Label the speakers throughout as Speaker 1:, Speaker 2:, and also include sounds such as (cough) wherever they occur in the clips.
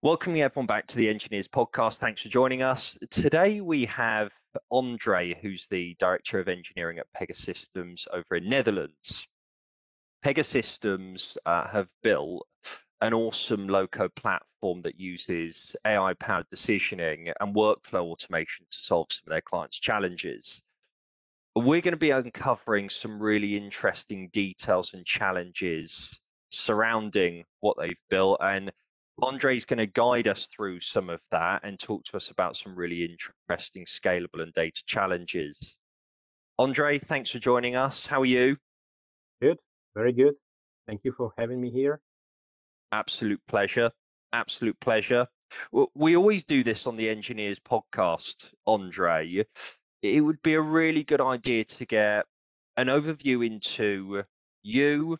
Speaker 1: Welcoming everyone back to the Enginears Podcast. Thanks for joining us. Today we have Andre, who's the Director of Engineering at Pegasystems over in Netherlands. Pegasystems uh, have built an awesome low-code platform that uses AI-powered decisioning and workflow automation to solve some of their clients' challenges. We're going to be uncovering some really interesting details and challenges surrounding what they've built and Andre's going to guide us through some of that and talk to us about some really interesting scalable and data challenges. Andre, thanks for joining us. How are you?
Speaker 2: Good, very good. Thank you for having me here.
Speaker 1: Absolute pleasure. Absolute pleasure. We always do this on the Enginears podcast, Andre. It would be a really good idea to get an overview into you,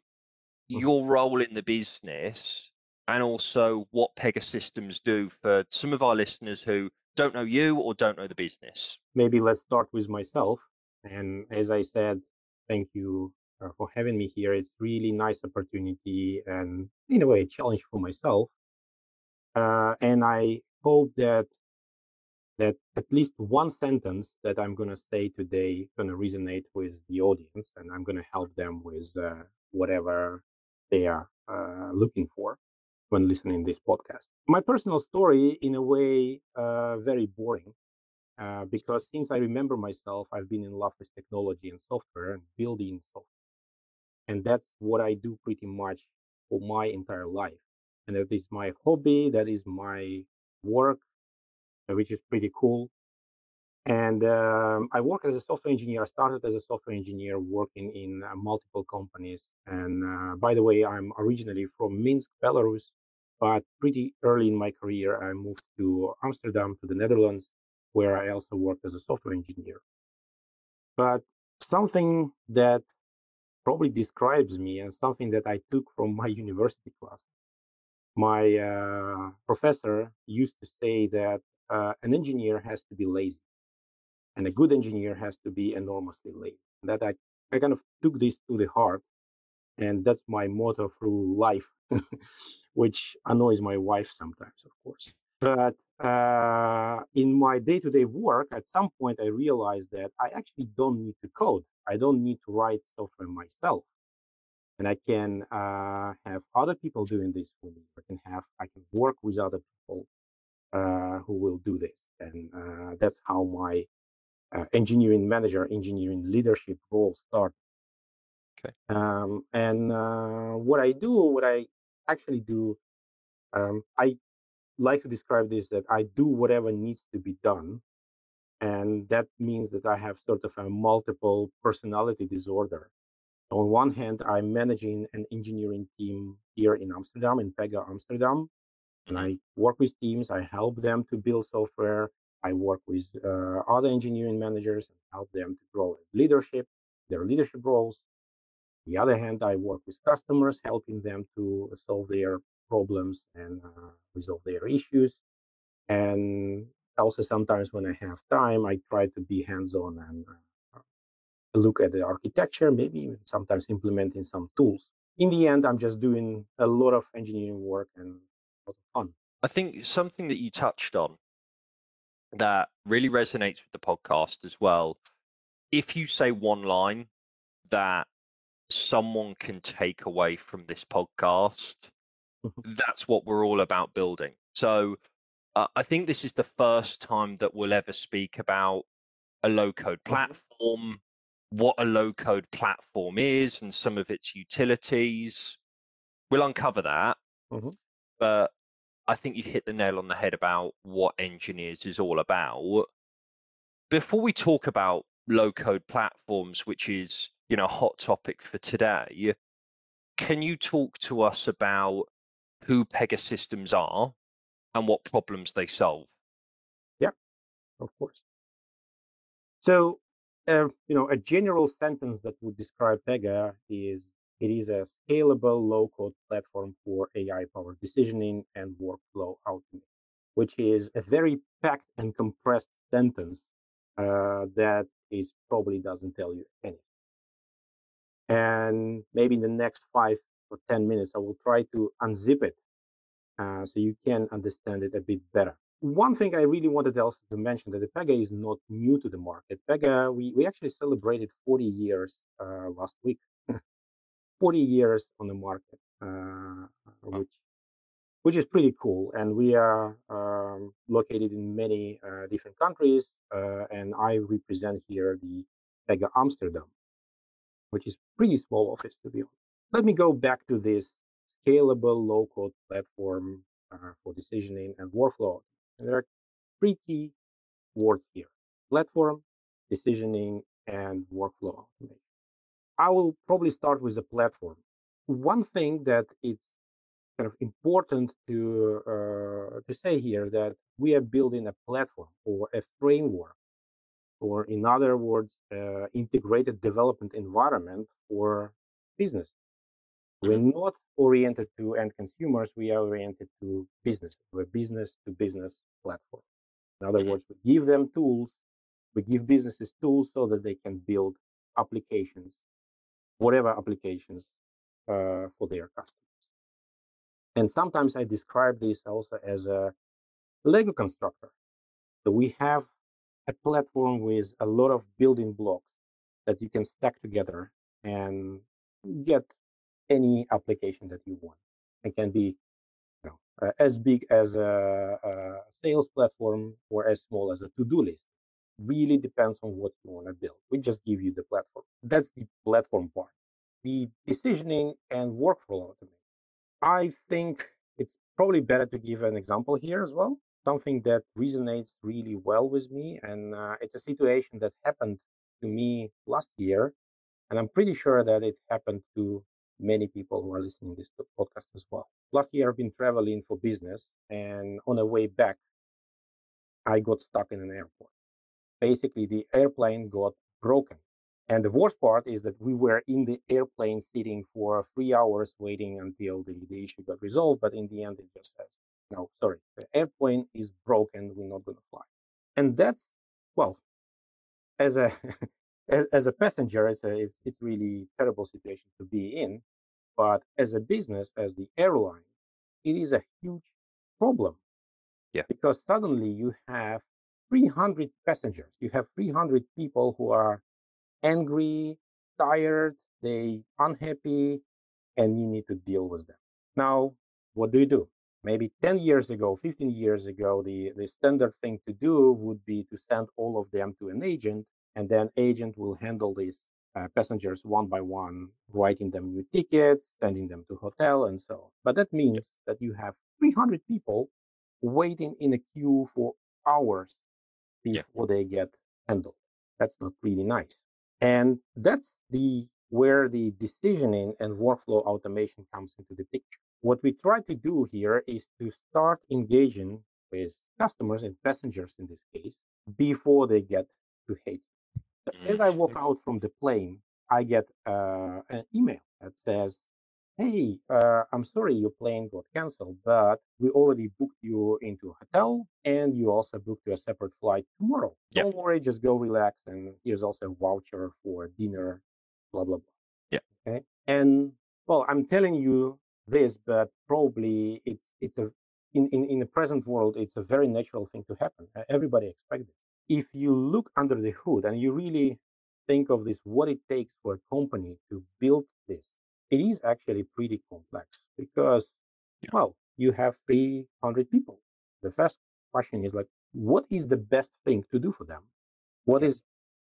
Speaker 1: mm-hmm. your role in the business, and also what Pegasystems do for some of our listeners who don't know you or don't know the business.
Speaker 2: Maybe let's start with myself. And as I said, thank you uh, for having me here. It's really nice opportunity and in a way a challenge for myself. Uh, and I hope that that at least one sentence that I'm going to say today going to resonate with the audience, and I'm going to help them with uh, whatever they are uh, looking for when listening this podcast. My personal story, in a way, uh, very boring, uh, because since I remember myself, I've been in love with technology and software and building software, and that's what I do pretty much for my entire life. And that is my hobby. That is my work, uh, which is pretty cool. And um, I work as a software engineer. I started as a software engineer working in uh, multiple companies. And uh, by the way, I'm originally from Minsk, Belarus. But pretty early in my career, I moved to Amsterdam, to the Netherlands, where I also worked as a software engineer. But something that probably describes me and something that I took from my (laughs) university class. My uh, professor used to say that uh, an engineer has to be lazy and a good engineer has to be enormously lazy. That I, I kind of took this to the heart and that's my motto through life (laughs) which annoys my wife sometimes, of course. But uh, in my day to day work, at some point, I realized that I actually don't need to code. I don't need to write software myself. And I can uh, have other people doing this for me. I can have, I can work with other people uh, who will do this. And uh, that's how my uh, engineering manager, engineering leadership role started. Okay. Um, and uh, what I do, what I actually do um, i like to describe this that i do whatever needs to be done and that means that i have sort of a multiple personality disorder on one hand i'm managing an engineering team here in amsterdam in pega amsterdam and i work with teams i help them to build software i work with uh, other engineering managers and help them to grow leadership their leadership roles the other hand, I work with customers, helping them to solve their problems and uh, resolve their issues. And also sometimes when I have time, I try to be hands-on and uh, look at the architecture, maybe even sometimes implementing some tools. In the end, I'm just doing a lot of engineering work and a lot of fun.
Speaker 1: I think something that you touched on that really resonates with the podcast as well. If you say one line that someone can take away from this podcast, mm-hmm. that's what we're all about building. So uh, I think this is the first time that we'll ever speak about a low code mm-hmm. platform, what a low code platform is, and some of its utilities. We'll uncover that. Mm-hmm. But I think you hit the nail on the head about what Enginears is all about. Before we talk about low code platforms, which is you know a hot topic for today. Can you talk to us about who Pegasystems are and what problems they solve?
Speaker 2: Yeah, of course. So, uh, you know, a general sentence that would describe Pega is it is a scalable low-code platform for AI-powered decisioning and workflow automation, which is a very packed and compressed sentence uh, that is probably doesn't tell you anything. And maybe in the next five or 10 minutes, I will try to unzip it uh, so you can understand it a bit better. One thing I really wanted also to mention that the Pega is not new to the market. Pega, we, we actually celebrated 40 years uh, last week. 40 years on the market, uh, which which is pretty cool. And we are um, located in many uh, different countries, uh, and I represent here the Pega Amsterdam, which is pretty small office to be honest. Let me go back to this scalable low-code platform uh, for decisioning and workflow. And there are three key words here: platform, decisioning, and workflow automation. I will probably start with the platform. One thing that it's kind of important to uh, to say here that we are building a platform or a framework, or in other words, uh, integrated development environment for business. We're
Speaker 1: Mm-hmm.
Speaker 2: not oriented to end consumers. We are oriented to business. We're business to business platform. In other
Speaker 1: Mhm.
Speaker 2: words, we give them tools. We give businesses tools so that they can build applications, whatever applications uh, for their customers. And sometimes I describe this also as a Lego constructor. So we have a platform with a lot of building blocks that you can stack together and get any application that you want. It can be you know, uh, as big as a, a sales platform or as small as a to-do list. Really depends on what you want to build. We just give you the platform. That's the platform part. The decisioning and workflow automation. I think it's probably better to give an example here as well. Something that resonates really well with me, and uh, it's a situation that happened to me last year, and I'm pretty sure that it happened to many people who are listening to this podcast as well. Last year, I've been traveling for business, and on the way back, I got stuck in an airport. Basically, the airplane got broken. And the worst part is that we were in the airplane sitting for three hours waiting until the, the issue got resolved. But in the end, it just says, no, sorry, the airplane is broken. We're not going to fly. And that's, well, as (laughs) a as a passenger, it's a it's, it's really terrible situation to be in. But as a business, as the airline, it is a huge problem.
Speaker 1: Yeah.
Speaker 2: Because suddenly you have 300 passengers. You have 300 people who are angry, tired, they unhappy, and you need to deal with them. Now, what do you do? Maybe 10 years ago, 15 years ago, the, the standard thing to do would be to send all of them to an agent, and then agent will handle these uh, passengers one by one, writing them new tickets, sending them to hotel, and so on. But that means that you have 300 people waiting in a queue for hours
Speaker 1: Yeah.
Speaker 2: before they get handled. That's not really nice. And that's the where the decisioning and workflow automation comes into the picture. What we try to do here is to start engaging with customers and passengers in this case before they get to hate. As I walk out from the plane, I get uh, an email that says, Hey, uh, I'm sorry your plane got canceled, but we already booked you into a hotel and you also booked you a separate flight tomorrow.
Speaker 1: Yeah.
Speaker 2: Don't worry, just go relax. And here's also a voucher for dinner, blah, blah, blah.
Speaker 1: Yeah.
Speaker 2: Okay. And well, I'm telling you this, but probably it's it's a in, in, in the present world, it's a very natural thing to happen. Everybody expects it. If you look under the hood and you really think of this, what it takes for a company to build this, it is actually pretty complex because,
Speaker 1: Yeah.
Speaker 2: well, you have 300 people. The first question is like, what is the best thing to do for them? What is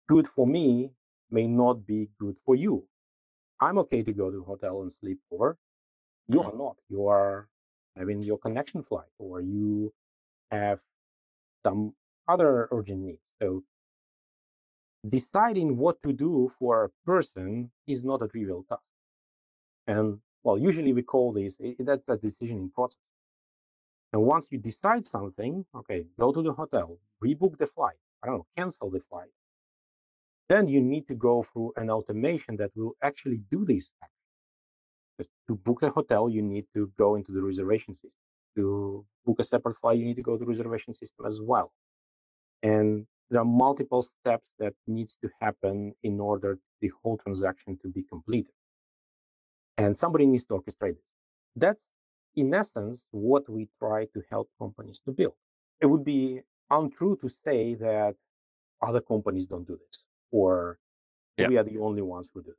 Speaker 2: good for me may not be good for you. I'm okay to go to a hotel and sleep over. You
Speaker 1: Mhm.
Speaker 2: are not. You are having your connection flight or you have some other urgent needs. So deciding what to do for a person is not a trivial task. And well, usually we call this that's a decisioning process. And once you decide something, okay, go to the hotel, rebook the flight, I don't know, cancel the flight. Then you need to go through an automation that will actually do this. action. Because to book a hotel, you need to go into the reservation system. To book a separate flight, you need to go to the reservation system as well. And there are multiple steps that needs to happen in order the whole transaction to be completed. And somebody needs to orchestrate it. That's in essence what we try to help companies to build. It would be untrue to say that other companies don't do this or
Speaker 1: Yeah.
Speaker 2: we are the only ones who do it.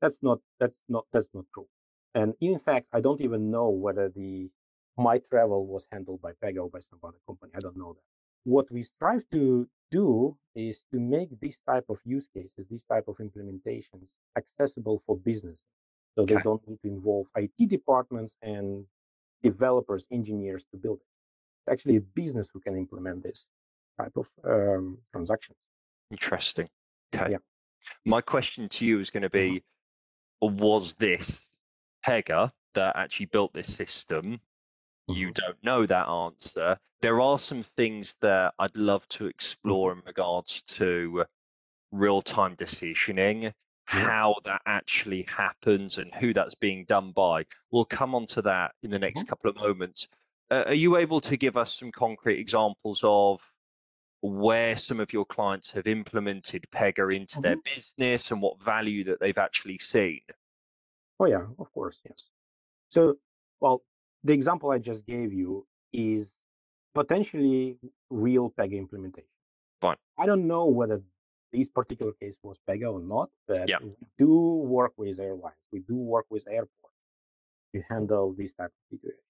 Speaker 2: That's not that's not that's not true. And in fact, I don't even know whether the my travel was handled by Pega or by some other company. I don't know that. What we strive to do is to make these type of use cases, these type of implementations accessible for business. So they don't need to involve IT departments and developers, engineers to build it. It's actually a business who can implement this type of um, transactions.
Speaker 1: Interesting. Okay.
Speaker 2: Yeah.
Speaker 1: My question to you is going to be was this Pega that actually built this system? You
Speaker 2: Mhm.
Speaker 1: don't know that answer. There are some things that I'd love to explore in regards to real time decisioning, how that actually happens, and who that's being done by. We'll come on to that in the next
Speaker 2: Mhm.
Speaker 1: couple of moments. Uh, are you able to give us some concrete examples of where some of your clients have implemented Pega into their business and what value that they've actually seen?
Speaker 2: Oh yeah, of course, yes. So, well, the example I just gave you is potentially real Pega implementation.
Speaker 1: Fine.
Speaker 2: I don't know whether this particular case was Pega or not, but
Speaker 1: Yeah.
Speaker 2: we do work with airlines. We do work with airports to handle these type of situations.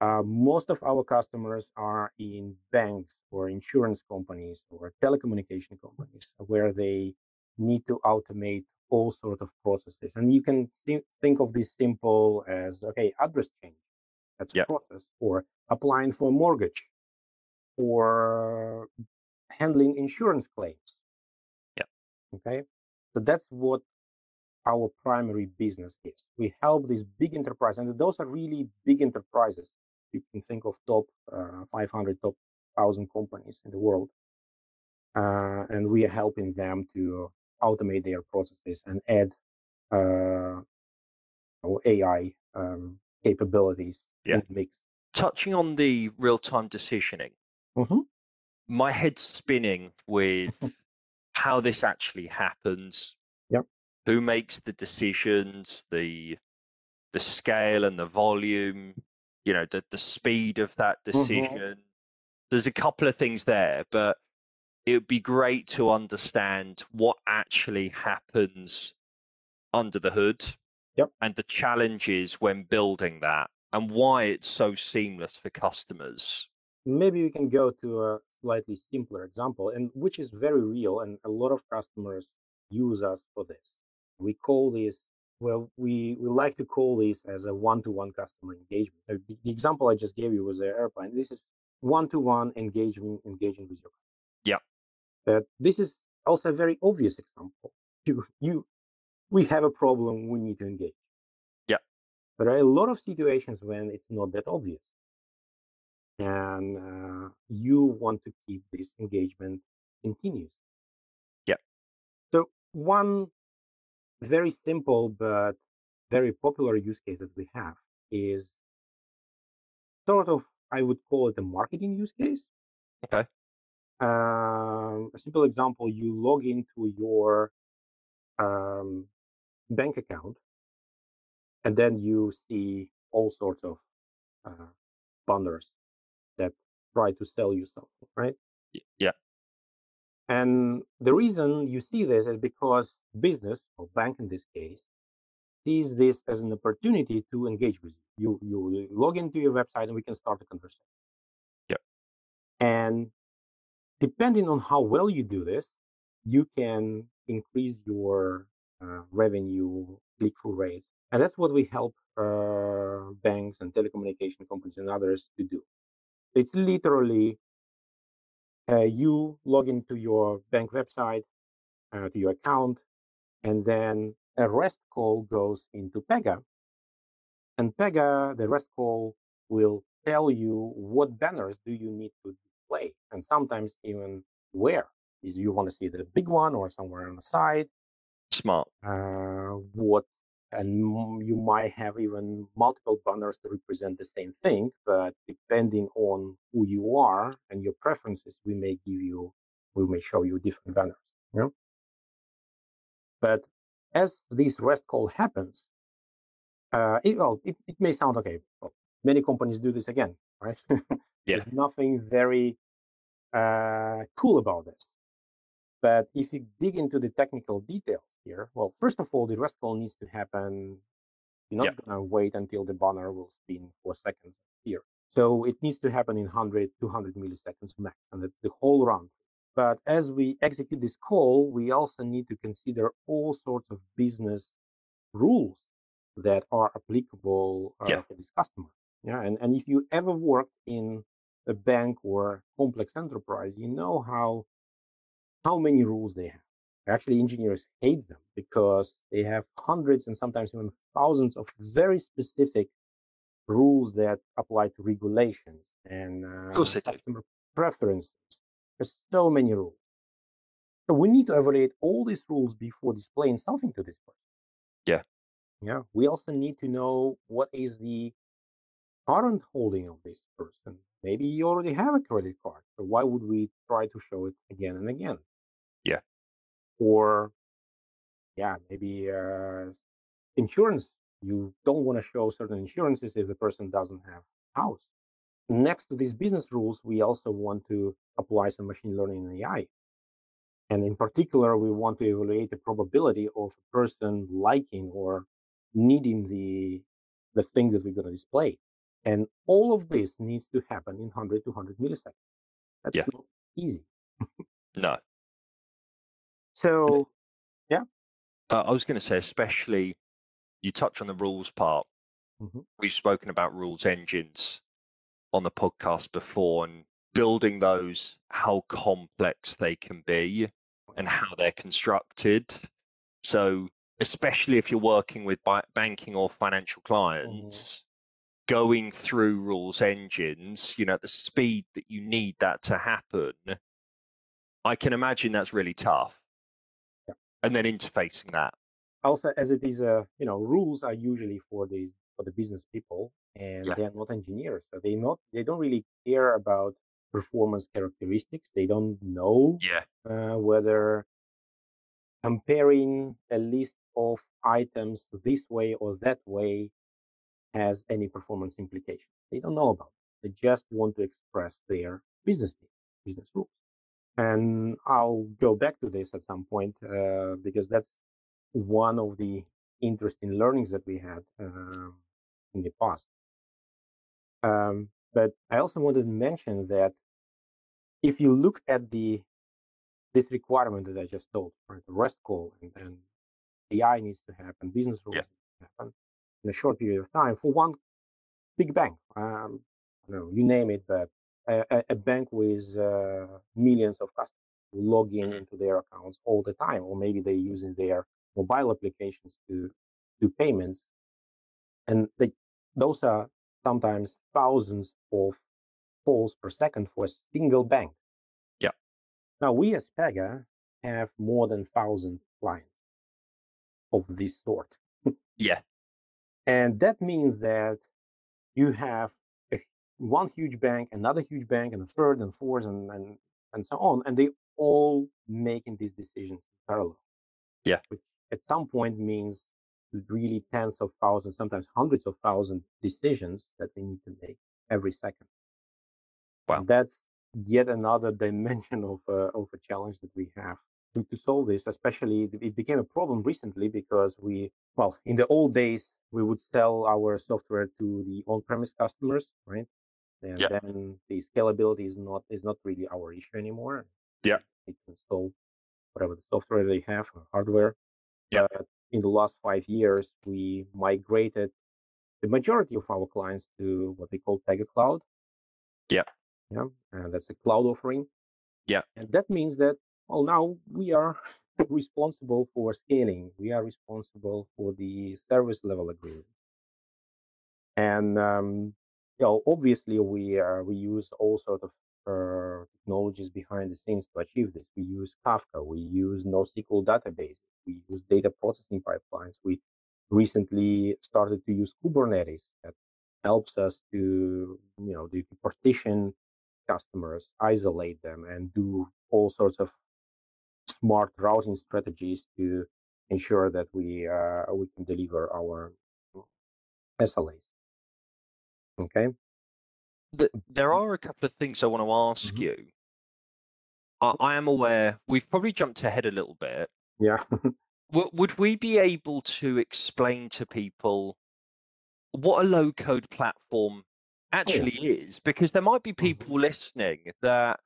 Speaker 2: Uh, most of our customers are in banks or insurance companies or telecommunication companies where they need to automate all sort of processes. And you can thi- think of this simple as, okay, address change. That's
Speaker 1: Yeah.
Speaker 2: a process. Or applying for a mortgage or handling insurance claims. Okay. So that's what our primary business is. We help these big enterprises, and those are really big enterprises. You can think of top uh, 500, top 1,000 companies in the world. Uh, and we are helping them to automate their processes and add uh, our AI um, capabilities
Speaker 1: Yeah.
Speaker 2: mix.
Speaker 1: Touching on the real time decisioning,
Speaker 2: Mhm.
Speaker 1: my head's spinning with (laughs) how this actually happens.
Speaker 2: Yep.
Speaker 1: Who makes the decisions, the the scale and the volume, you know, the, the speed of that mm-hmm. decision. There's a couple of things there, but it would be great to understand what actually happens under the hood
Speaker 2: Yep.
Speaker 1: and the challenges when building that and why it's so seamless for customers.
Speaker 2: maybe we can go to a slightly simpler example and which is very real and a lot of customers use us for this we call this well we, we like to call this as a one-to-one customer engagement So the, the example i just gave you was an airplane this is one-to-one engagement engaging with your customer.
Speaker 1: Yeah.
Speaker 2: but this is also a very obvious example you you we have a problem we need to engage
Speaker 1: Yeah.
Speaker 2: but there are a lot of situations when it's not that obvious and uh, you want to keep this engagement continuous.
Speaker 1: Yeah.
Speaker 2: So one very simple but very popular use case that we have is sort of I would call it a marketing use case.
Speaker 1: Okay.
Speaker 2: Um, a simple example: you log into your um, bank account, and then you see all sorts of uh, banners that try to sell you something, right?
Speaker 1: Yeah.
Speaker 2: And the reason you see this is because business or bank in this case sees this as an opportunity to engage with you. You you log into your website and we can start a conversation.
Speaker 1: Yeah.
Speaker 2: And depending on how well you do this, you can increase your uh, revenue click-through rates, and that's what we help uh, banks and telecommunication companies and others to do. It's literally uh, you log into your bank website, uh, to your account, and then a REST call goes into Pega. And Pega, the REST call will tell you what banners do you need to display, and sometimes even where. You want to see the big one or somewhere on the side?
Speaker 1: Smart.
Speaker 2: Uh, what and you might have even multiple banners to represent the same thing, but depending on who you are and your preferences, we may give you, we may show you different banners. You know? But as this REST call happens, Uh, it, well, it, it may sound okay. Well, many companies do this again, right? (laughs)
Speaker 1: Yeah.
Speaker 2: There's nothing very uh, cool about this. But if you dig into the technical details here, well, first of all, the REST call needs to happen. You're not going to wait until the banner will spin for seconds here. So it needs to happen in 100, 200 milliseconds max, and that's the whole run. But as we execute this call, we also need to consider all sorts of business rules that are applicable uh,
Speaker 1: Yeah.
Speaker 2: for this customer. Yeah, and, and if you ever worked in a bank or complex enterprise, you know how how many rules they have. Actually, engineers hate them because they have hundreds and sometimes even thousands of very specific rules that apply to regulations and uh,
Speaker 1: course they do.
Speaker 2: customer preferences. There's so many rules. So we need to evaluate all these rules before displaying something to this person.
Speaker 1: Yeah.
Speaker 2: Yeah. We also need to know what is the current holding of this person. Maybe you already have a credit card. So why would we try to show it again and again?
Speaker 1: Yeah.
Speaker 2: Or yeah, maybe uh, insurance. You don't want to show certain insurances if the person doesn't have a house. Next to these business rules, we also want to apply some machine learning and AI. And in particular, we want to evaluate the probability of a person liking or needing the the thing that we're going to display. And all of this needs to happen in 100 to 100 milliseconds. That's
Speaker 1: Yeah.
Speaker 2: not easy.
Speaker 1: No.
Speaker 2: So
Speaker 1: Uh, I was going to say, especially you touch on the rules part.
Speaker 2: Mhm.
Speaker 1: We've spoken about rules engines on the podcast before and building those, how complex they can be and how they're constructed. So, especially if you're working with banking or financial clients, going through rules engines, you know, at the speed that you need that to happen, I can imagine that's really tough. And then interfacing that.
Speaker 2: also as it is uh, you know rules are usually for the for the business people and
Speaker 1: Yeah.
Speaker 2: they're not engineers so they not they don't really care about performance characteristics they don't know
Speaker 1: Yeah.
Speaker 2: uh, whether comparing a list of items this way or that way has any performance implication they don't know about it. they just want to express their business business rules and i'll go back to this at some point uh, because that's one of the interesting learnings that we had um, in the past. Um, but I also wanted to mention that if you look at the this requirement that I just told, right, the REST call and, and AI needs to happen, business rules
Speaker 1: Yeah.
Speaker 2: need to happen in a short period of time for one big bank. Um, I don't know, you name it, but a, a- bank with uh, millions of customers who log in
Speaker 1: Mhm.
Speaker 2: into their accounts all the time, or maybe they're using their mobile applications to do payments, and they, those are sometimes thousands of calls per second for a single bank.
Speaker 1: Yeah.
Speaker 2: Now we as Pega have more than thousand clients of this sort. (laughs)
Speaker 1: Yeah.
Speaker 2: And that means that you have one huge bank, another huge bank, and a third, and fourth, and, and, and so on. And they all making these decisions in parallel.
Speaker 1: Yeah.
Speaker 2: Which at some point means really tens of thousands, sometimes hundreds of thousands decisions that they need to make every second.
Speaker 1: Wow.
Speaker 2: And that's yet another (laughs) dimension of, uh, of a challenge that we have to, to solve this. Especially, it became a problem recently because we, well, in the old days, we would sell our software to the on-premise customers, right? And
Speaker 1: Yeah.
Speaker 2: then the scalability is not is not really our issue anymore.
Speaker 1: Yeah.
Speaker 2: They can install whatever the software they have, or hardware.
Speaker 1: Yeah.
Speaker 2: But in the last five years, we migrated the majority of our clients to what we call Pega Cloud.
Speaker 1: Yeah.
Speaker 2: Yeah, and that's a cloud offering.
Speaker 1: Yeah.
Speaker 2: And that means that well, now we are (laughs) responsible for scaling. We are responsible for the service level agreement. And um, you know, obviously, we we use all sort of uh, technologies behind the scenes to achieve this. We use Kafka. We use NoSQL databases. We use data processing pipelines. We recently started to use Kubernetes that helps us to you know to partition customers, isolate them, and do all sorts of smart routing strategies to ensure that we uh, we can deliver our SLAs. Okay.
Speaker 1: The, there mm-hmm. are a couple of things I want to ask
Speaker 2: Mhm.
Speaker 1: you. I, I am aware we've probably jumped ahead a little bit.
Speaker 2: Yeah. (laughs)
Speaker 1: W- would we be able to explain to people what a low code platform oh. actually is? Because there might be mm-hmm. people listening that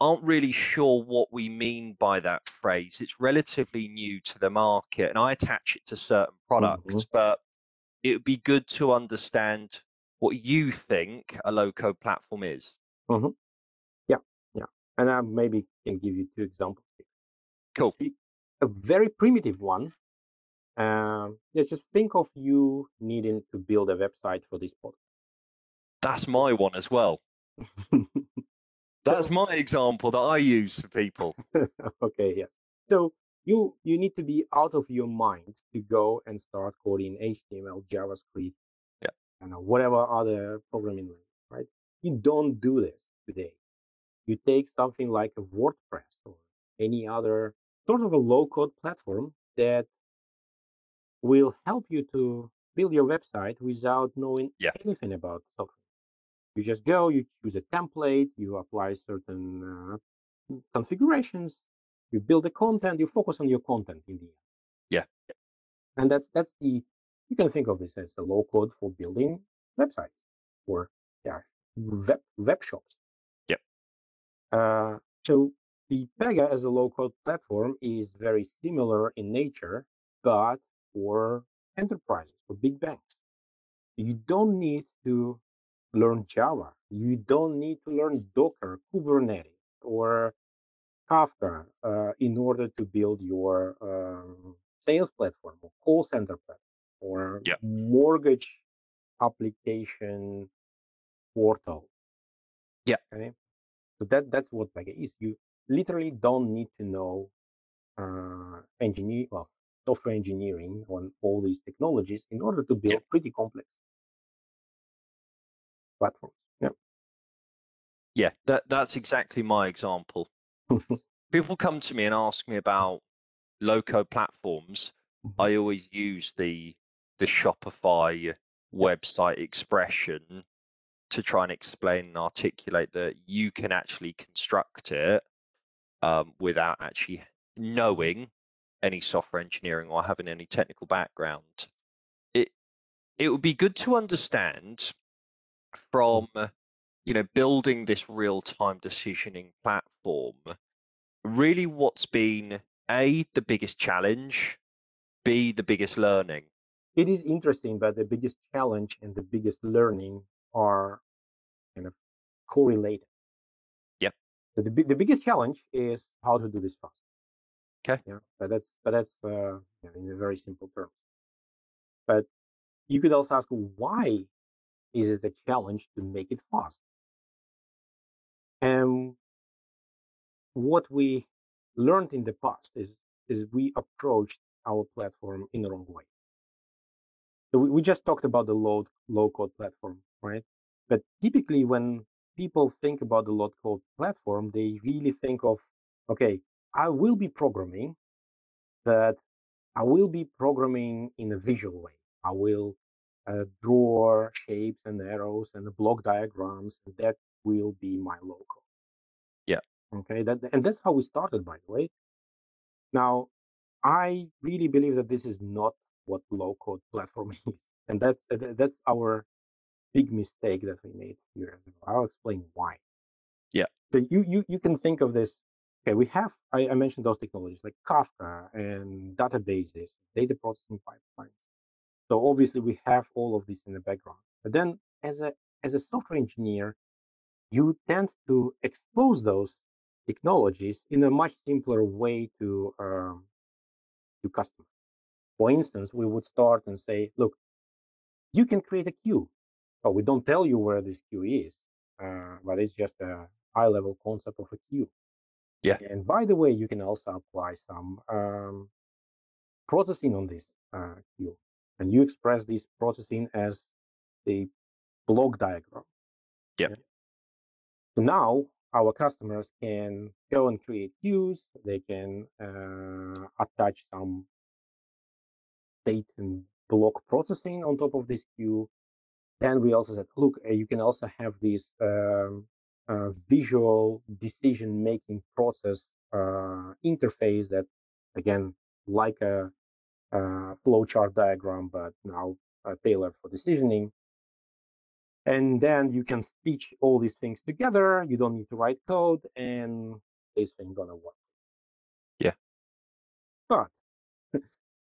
Speaker 1: aren't really sure what we mean by that phrase. It's relatively new to the market, and I attach it to certain mm-hmm. products, but it would be good to understand what you think a low code platform is. Mm-hmm. Yeah, yeah.
Speaker 2: And I maybe can give you two examples.
Speaker 1: Cool.
Speaker 2: A very primitive one. Um, yeah, just think of you needing to build a website for this podcast.
Speaker 1: That's my one as well. (laughs) That's my example that I use for people. (laughs)
Speaker 2: okay, yes. So you you need to be out of your mind to go and start coding HTML, JavaScript, And whatever other programming language, right? You don't do this today. You take something like a WordPress or any other sort of a low-code platform that will help you to build your website without knowing
Speaker 1: Yeah.
Speaker 2: anything about software. You just go, you choose a template, you apply certain uh, configurations, you build the content, you focus on your content in the end.
Speaker 1: Yeah.
Speaker 2: And that's that's the you can think of this as the low code for building websites or yeah web web shops.
Speaker 1: Yep.
Speaker 2: Uh, so the Pega as a low code platform is very similar in nature, but for enterprises, for big banks. You don't need to learn Java. You don't need to learn Docker, Kubernetes, or Kafka uh, in order to build your um, sales platform or call center platform or
Speaker 1: Yeah.
Speaker 2: mortgage application portal.
Speaker 1: Yeah.
Speaker 2: Okay. So that that's what Pega is. You literally don't need to know uh, engineer well software engineering on all these technologies in order to build pretty complex platforms. Yeah.
Speaker 1: Yeah, that that's exactly my example. (laughs) People come to me and ask me about low code platforms.
Speaker 2: Mhm.
Speaker 1: I always use the the Shopify website expression to try and explain and articulate that you can actually construct it um, without actually knowing any software engineering or having any technical background. It it would be good to understand from you know building this real time decisioning platform really what's been a the biggest challenge b the biggest learning
Speaker 2: it is interesting, but the biggest challenge and the biggest learning are kind of correlated.
Speaker 1: Yep.
Speaker 2: So the the biggest challenge is how to do this fast.
Speaker 1: Okay.
Speaker 2: Yeah, but that's but that's uh, yeah, in a very simple term. But you could also ask why is it a challenge to make it fast? And what we learned in the past is is we approached our platform in the wrong way. So we, we just talked about the low low code platform, right? But typically, when people think about the low code platform, they really think of, okay, I will be programming, but I will be programming in a visual way. I will uh, draw shapes and arrows and block diagrams, and that will be my low code.
Speaker 1: Yeah.
Speaker 2: Okay. That and that's how we started, by the way. Now, I really believe that this is not what low code platform (laughs) is, and that's uh, that's our big mistake that we made here. I'll explain why.
Speaker 1: Yeah.
Speaker 2: So you you you can think of this. Okay, we have I, I mentioned those technologies like Kafka and databases, data processing pipelines. So obviously we have all of this in the background. But then as a as a software engineer, you tend to expose those technologies in a much simpler way to um, to customers. For instance, we would start and say, look, you can create a queue. But we don't tell you where this queue is, uh, but it's just a high level concept of a queue.
Speaker 1: Yeah.
Speaker 2: And by the way, you can also apply some um, processing on this uh, queue. And you express this processing as a block diagram. Yeah. So now our customers can go and create queues. They can uh, attach some state and block processing on top of this queue. Then we also said, look, uh, you can also have this um, uh, visual decision making process uh, interface that, again, like a, a flowchart diagram, but now uh, tailored for decisioning. And then you can stitch all these things together. You don't need to write code, and this thing gonna work.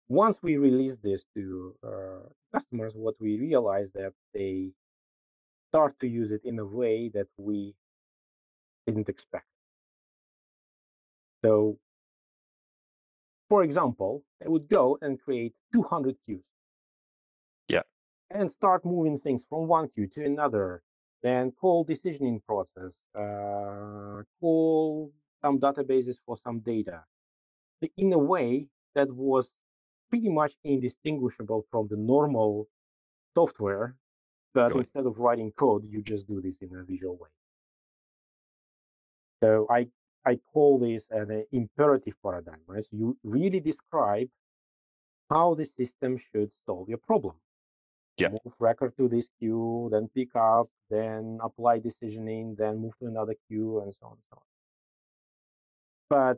Speaker 2: Once we release this to uh, customers, what we realize that they start to use it in a way that we didn't expect. So, for example, they would go and create 200 queues.
Speaker 1: Yeah.
Speaker 2: And start moving things from one queue to another. Then call decisioning process, uh, call some databases for some data in a way that was pretty much indistinguishable from the normal software. But instead of writing code, you just do this in a visual way. So I I call this an uh, imperative paradigm, right? So you really describe how the system should solve your problem.
Speaker 1: Yeah.
Speaker 2: Move record to this queue, then pick up, then apply decisioning, then move to another queue, and so on and so on. But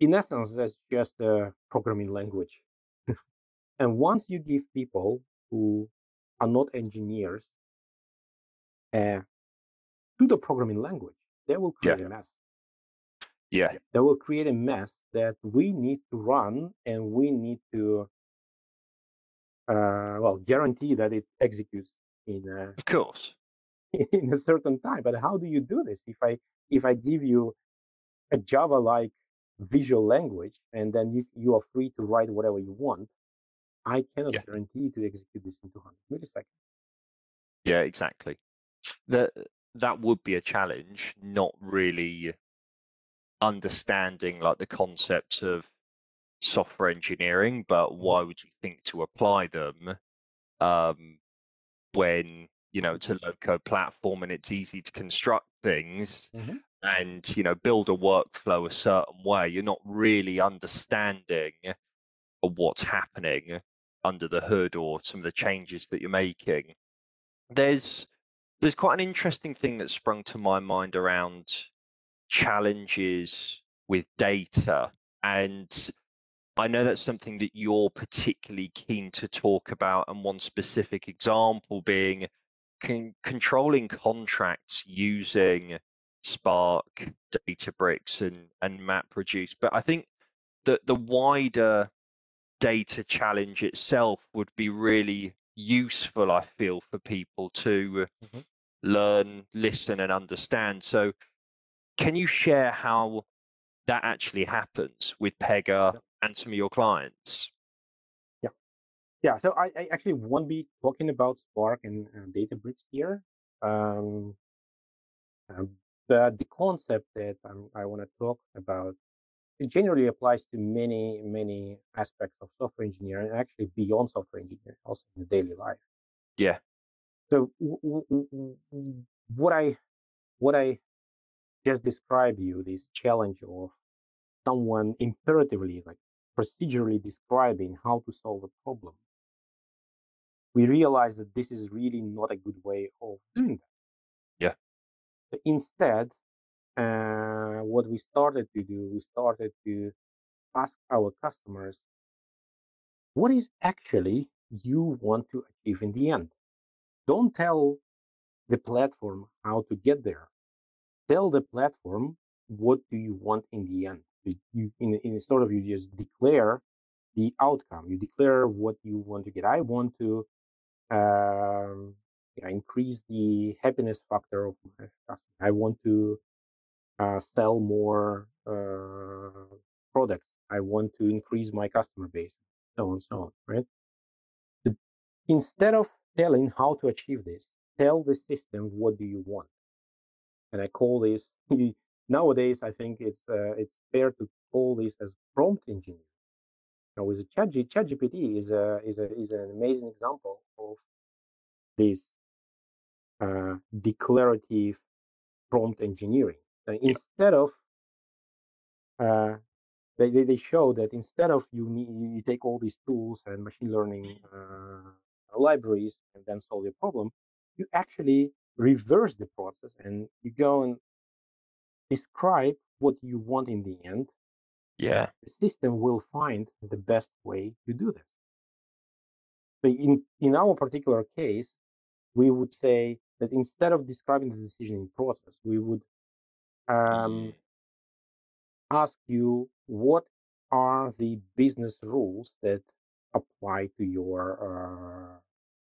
Speaker 2: in essence, that's just a programming language. And once you give people who are not engineers uh, to the programming language, they will
Speaker 1: Yeah.
Speaker 2: create a mess.
Speaker 1: Yeah.
Speaker 2: They will create a mess that we need to run and we need to, uh, well, guarantee that it executes in a,
Speaker 1: Of course. (laughs)
Speaker 2: in a certain time. But how do you do this? If I if I give you a Java-like visual language and then you you are free to write whatever you want, I cannot
Speaker 1: Yeah.
Speaker 2: guarantee to execute this in 200 milliseconds.
Speaker 1: Yeah, exactly. That that would be a challenge, not really understanding like the concepts of software engineering, but why would you think to apply them um, when you know it's a low code platform and it's easy to construct things
Speaker 2: Mhm.
Speaker 1: and you know build a workflow a certain way? You're not really understanding what's happening under the hood or some of the changes that you're making. There's there's quite an interesting thing that sprung to my mind around challenges with data and I know that's something that you're particularly keen to talk about, and one specific example being con- controlling contracts using Spark, Databricks, and and MapReduce. But I think that the wider data challenge itself would be really useful. I feel for people to
Speaker 2: Mhm.
Speaker 1: learn, listen, and understand. So, can you share how that actually happens with Pega
Speaker 2: Yep.
Speaker 1: and some of your clients?
Speaker 2: Yeah. Yeah, so I, I actually won't be talking about Spark and uh, Databricks here. Um, um, but the concept that um, I want to talk about it generally applies to many, many aspects of software engineering, and actually beyond software engineering, also in the daily life.
Speaker 1: Yeah,
Speaker 2: So w- w- w- what I what I just described you this challenge of someone imperatively, like procedurally describing how to solve a problem. We realize that this is really not a good way of doing that.
Speaker 1: Yeah.
Speaker 2: So instead, uh, what we started to do, we started to ask our customers, what is actually you want to achieve in the end? Don't tell the platform how to get there. Tell the platform what do you want in the end. You, in, in sort of you just declare the outcome. You declare what you want to get. I want to um, yeah, increase the happiness factor of my customer. I want to uh, sell more uh, products. I want to increase my customer base, so on so on. Right. Instead of telling how to achieve this, tell the system what do you want. And I call this (laughs) nowadays. I think it's uh, it's fair to call this as prompt engineering. Now, with ChatG- ChatGPT is a is a is an amazing example of this uh, declarative prompt engineering. Uh, instead of uh, they, they, they show that instead of you need you take all these tools and machine learning uh, libraries and then solve your problem, you actually reverse the process and you go and describe what you want in the end.
Speaker 1: Yeah.
Speaker 2: The system will find the best way to do this. So in, in our particular case, we would say that instead of describing the decisioning process, we would um, ask you what are the business rules that apply to your uh,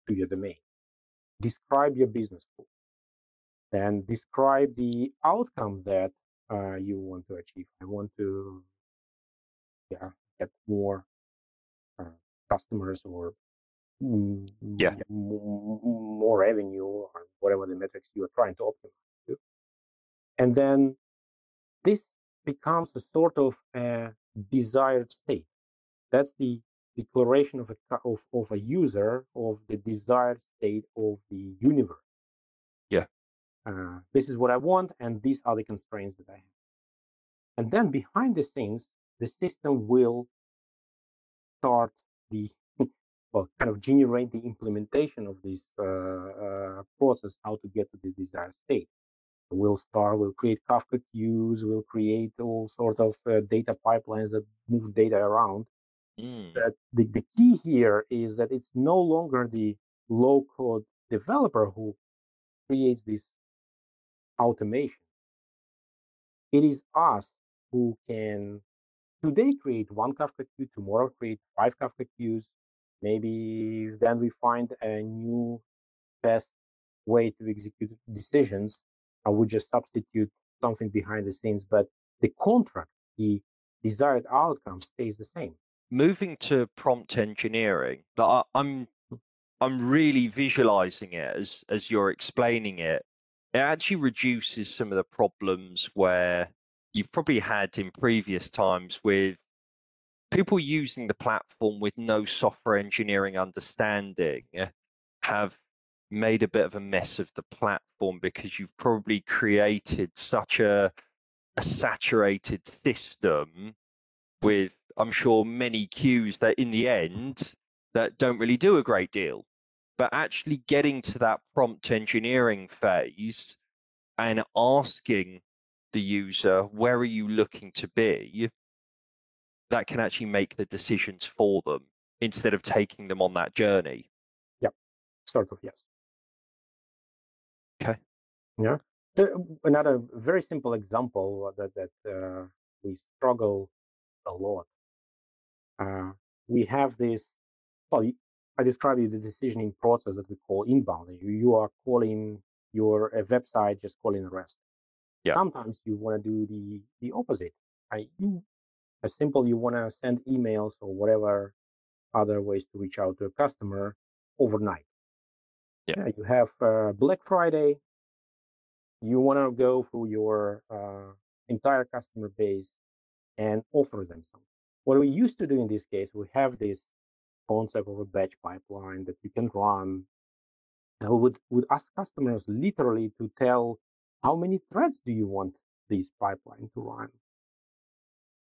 Speaker 2: to your domain. Describe your business rule, and describe the outcome that uh, you want to achieve. I want to, yeah, get more uh, customers or
Speaker 1: yeah.
Speaker 2: more revenue or whatever the metrics you are trying to optimize. And then this becomes a sort of a desired state. That's the declaration of a of, of a user of the desired state of the universe.
Speaker 1: Yeah.
Speaker 2: Uh, this is what I want, and these are the constraints that I have. And then behind the scenes, the system will start the (laughs) well, kind of generate the implementation of this uh, uh, process, how to get to this desired state. We'll start, we'll create Kafka queues, we'll create all sort of uh, data pipelines that move data around.
Speaker 1: Mm.
Speaker 2: But the, the key here is that it's no longer the low code developer who creates this automation. It is us who can today create one Kafka queue, tomorrow create five Kafka queues, maybe then we find a new best way to execute decisions I would just substitute something behind the scenes but the contract the desired outcome stays the same.
Speaker 1: Moving to prompt engineering I, uh, i'm i'm really visualizing it as as you're explaining it. It actually reduces some of the problems where you've probably had in previous times with people using the platform with no software engineering understanding eh, have made a bit of a mess of the platform because you've probably created such a, a saturated system with i'm sure many queues that in the end that don't really do a great deal but actually getting to that prompt engineering phase and asking the user where are you looking to be that can actually make the decisions for them instead of taking them on that journey.
Speaker 2: Yep, sort of, yes. Yeah. Another very simple example that that uh, we struggle a lot. Uh, we have this. Well, I described you the decisioning process that we call inbound. You, you are calling your a website, just calling the REST.
Speaker 1: Yeah.
Speaker 2: Sometimes you want to do the the opposite. I, you as simple you want to send emails or whatever other ways to reach out to a customer overnight.
Speaker 1: Yeah,
Speaker 2: yeah you have uh, Black Friday. You want to go through your uh, entire customer base and offer them something. What we used to do in this case, we have this concept of a batch pipeline that you can run. And we would, would ask customers literally to tell how many threads do you want this pipeline to run?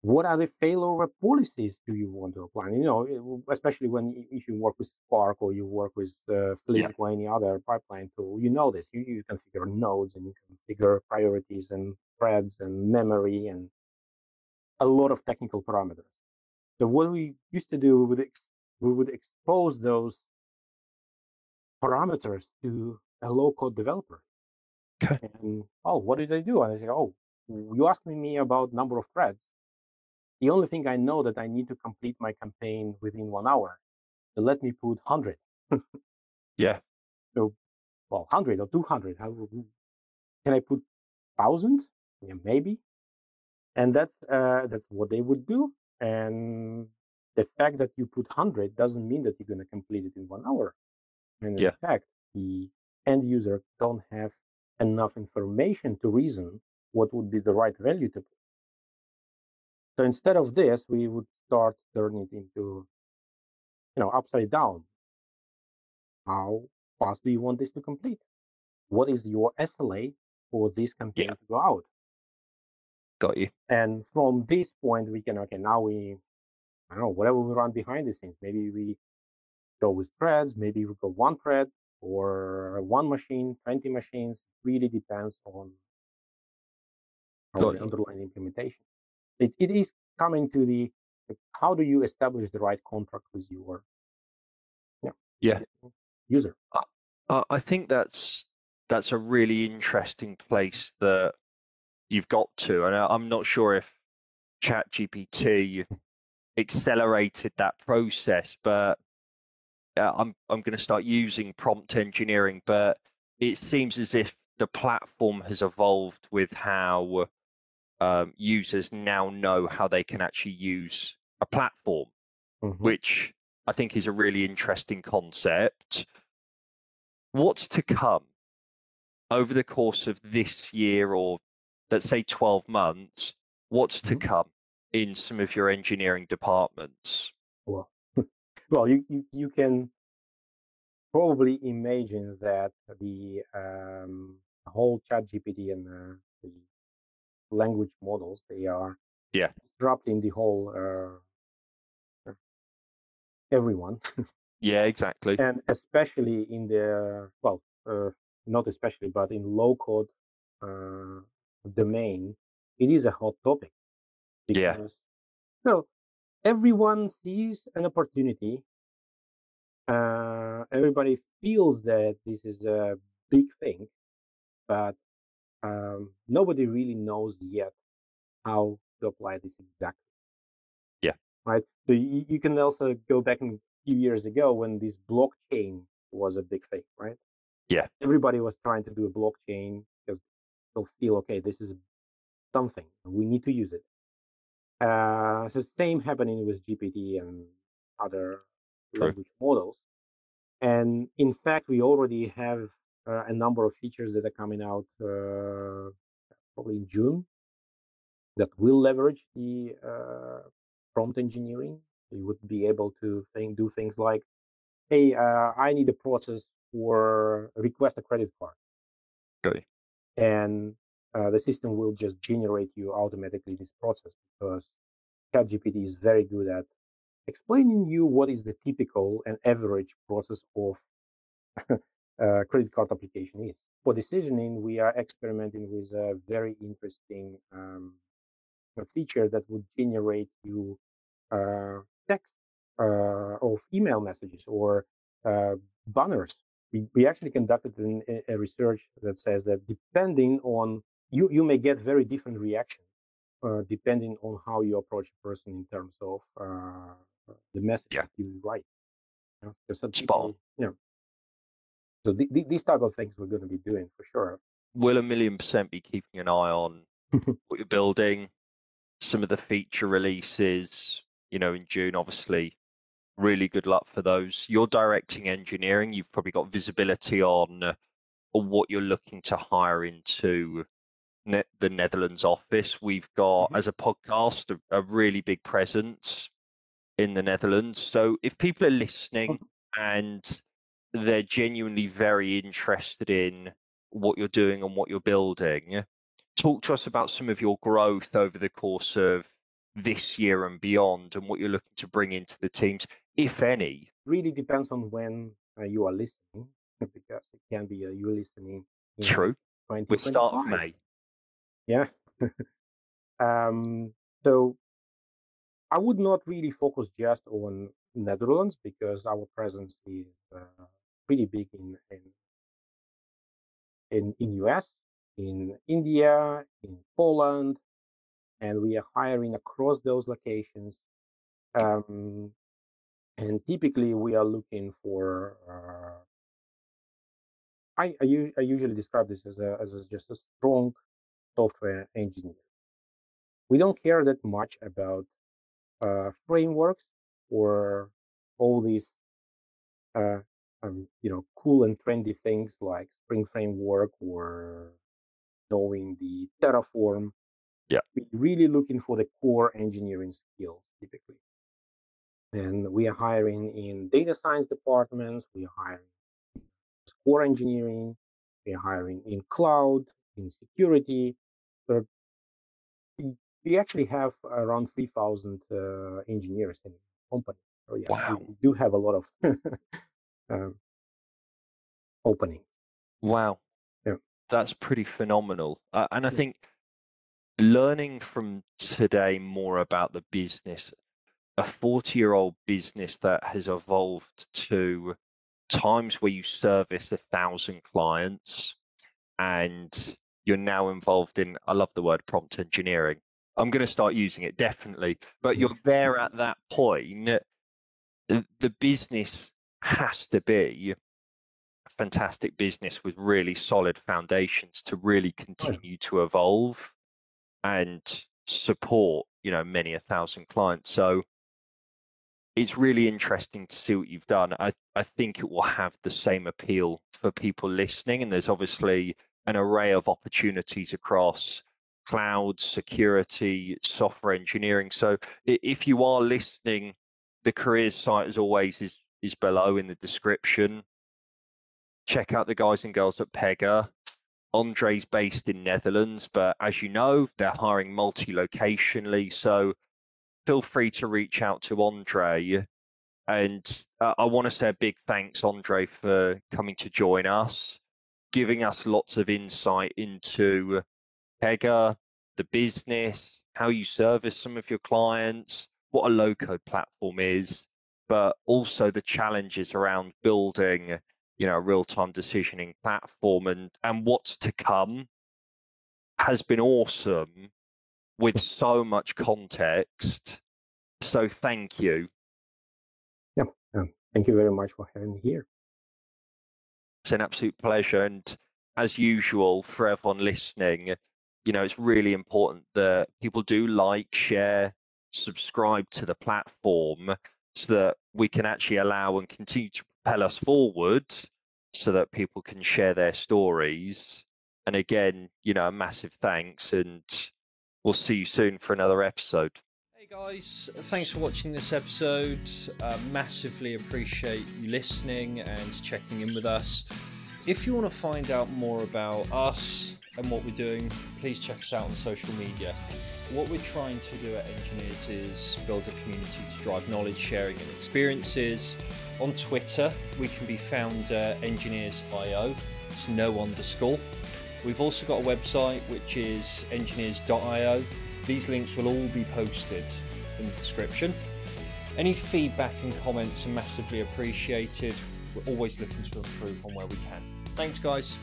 Speaker 2: What are the failover policies do you want to apply? You know, especially when if you work with Spark or you work with uh, Flink yeah. or any other pipeline tool, you know this. You, you configure nodes and you configure priorities and threads and memory and a lot of technical parameters. So what we used to do, we would, ex- we would expose those parameters to a low-code developer.
Speaker 1: Okay.
Speaker 2: And oh, what did I do? And I say, oh, you asked me about number of threads the only thing I know that I need to complete my campaign within one hour. So let me put 100. (laughs)
Speaker 1: yeah.
Speaker 2: So, well, 100 or 200. How, can I put 1,000? Yeah, maybe. And that's uh, that's what they would do. And the fact that you put 100 doesn't mean that you're going to complete it in one hour. And in
Speaker 1: yeah.
Speaker 2: fact, the end user don't have enough information to reason what would be the right value to put. So instead of this, we would start turning it into, you know, upside down. How fast do you want this to complete? What is your SLA for this campaign
Speaker 1: yeah.
Speaker 2: to go out?
Speaker 1: Got you.
Speaker 2: And from this point, we can okay now we I don't know whatever we run behind these things, Maybe we go with threads. Maybe we go one thread or one machine, twenty machines. Really depends on the underlying implementation. It it is coming to the like, how do you establish the right contract with your
Speaker 1: yeah yeah
Speaker 2: user.
Speaker 1: I, I think that's that's a really interesting place that you've got to, and I'm not sure if ChatGPT accelerated that process, but uh, I'm I'm going to start using prompt engineering. But it seems as if the platform has evolved with how um, users now know how they can actually use a platform, mm-hmm. which I think is a really interesting concept. What's to come over the course of this year or let's say 12 months? What's to mm-hmm. come in some of your engineering departments?
Speaker 2: Well, (laughs) well, you, you, you can probably imagine that the um, whole chat GPT and uh, the language models, they are
Speaker 1: yeah
Speaker 2: disrupting the whole uh, everyone. (laughs)
Speaker 1: yeah, exactly.
Speaker 2: And especially in the well, uh, not especially, but in low code uh, domain, it is a hot topic.
Speaker 1: Because, yeah.
Speaker 2: So everyone sees an opportunity. Uh, everybody feels that this is a big thing, but um, nobody really knows yet how to apply this exactly.
Speaker 1: Yeah.
Speaker 2: Right. So you, you can also go back a few years ago when this blockchain was a big thing, right?
Speaker 1: Yeah.
Speaker 2: Everybody was trying to do a blockchain because they'll feel okay, this is something we need to use it. Uh, so same happening with GPT and other True. language models. And in fact, we already have a number of features that are coming out uh, probably in June that will leverage the uh, prompt engineering. You would be able to think, do things like, hey, uh, I need a process for request a credit card.
Speaker 1: Okay.
Speaker 2: And uh, the system will just generate you automatically this process because ChatGPT is very good at explaining you what is the typical and average process of (laughs) uh, credit card application is. For decisioning, we are experimenting with a very interesting um, feature that would generate you uh, text uh, of email messages or uh, banners. We, we actually conducted an, a research that says that depending on you, you may get very different reactions uh, depending on how you approach a person in terms of uh, the message yeah. you write.
Speaker 1: You know? Spot.
Speaker 2: Yeah. So th- th- these type of things we're going to be doing for sure.
Speaker 1: Will a million percent be keeping an eye on (laughs) what you're building, some of the feature releases, you know, in June, obviously, really good luck for those. You're directing engineering, you've probably got visibility on, uh, on what you're looking to hire into ne- the Netherlands office. We've got, mm-hmm. as a podcast, a, a, really big presence in the Netherlands. So if people are listening mm-hmm. and they're genuinely very interested in what you're doing and what you're building. Talk to us about some of your growth over the course of this year and beyond and what you're looking to bring into the teams, if any.
Speaker 2: Really depends on when uh, you are listening, (laughs) because it can be uh, you listening.
Speaker 1: True. With start of May.
Speaker 2: Yeah. (laughs) um, so I would not really focus just on Netherlands because our presence is uh, pretty big in in in, in US, in India, in Poland, and we are hiring across those locations. Um, and typically, we are looking for. Uh, I, I, I usually describe this as a, as a, just a strong software engineer. We don't care that much about uh, frameworks or all these uh, um, you know, cool and trendy things like Spring Framework or knowing the Terraform.
Speaker 1: Yeah.
Speaker 2: We're really looking for the core engineering skills typically. And we are hiring in data science departments, we are hiring core engineering, we are hiring in cloud, in security. So we actually have around 3,000 uh, engineers in the company. So yes,
Speaker 1: Wow.
Speaker 2: we do have a lot of (laughs) um, opening.
Speaker 1: Wow.
Speaker 2: Yeah.
Speaker 1: That's pretty phenomenal. Uh, and I think learning from today more about the business, a 40 year old business that has evolved to times where you service a thousand clients and you're now involved in, I love the word prompt engineering. I'm going to start using it definitely, but you're there at that point. The business has to be a fantastic business with really solid foundations to really continue to evolve and support, you know, many a thousand clients. So it's really interesting to see what you've done. I, I think it will have the same appeal for people listening. And there's obviously an array of opportunities across cloud, security, software engineering. So if you are listening, the careers site as always is is below in the description. Check out the guys and girls at Pega. Andre's based in Netherlands, but as you know, they're hiring multi-locationally. So feel free to reach out to Andre. And uh, I want to say a big thanks, Andre, for coming to join us, giving us lots of insight into Pega, the business, how you service some of your clients, what a low code platform is, but also the challenges around building, you know, a real-time decisioning platform and and what's to come has been awesome with so much context. So thank you.
Speaker 2: Yeah, um, thank you very much for having me here.
Speaker 1: It's an absolute pleasure. And as usual, for everyone listening, you know, it's really important that people do like, share, subscribe to the platform so that we can actually allow and continue to propel us forward so that people can share their stories. And again, you know, a massive thanks and we'll see you soon for another episode.
Speaker 3: Hey guys, thanks for watching this episode. Uh, massively appreciate you listening and checking in with us. If you want to find out more about us and what we're doing, please check us out on social media. What we're trying to do at Enginears is build a community to drive knowledge sharing and experiences. On Twitter, we can be found enginears.io. It's no underscore. We've also got a website which is enginears.io. These links will all be posted in the description. Any feedback and comments are massively appreciated. We're always looking to improve on where we can. Thanks, guys.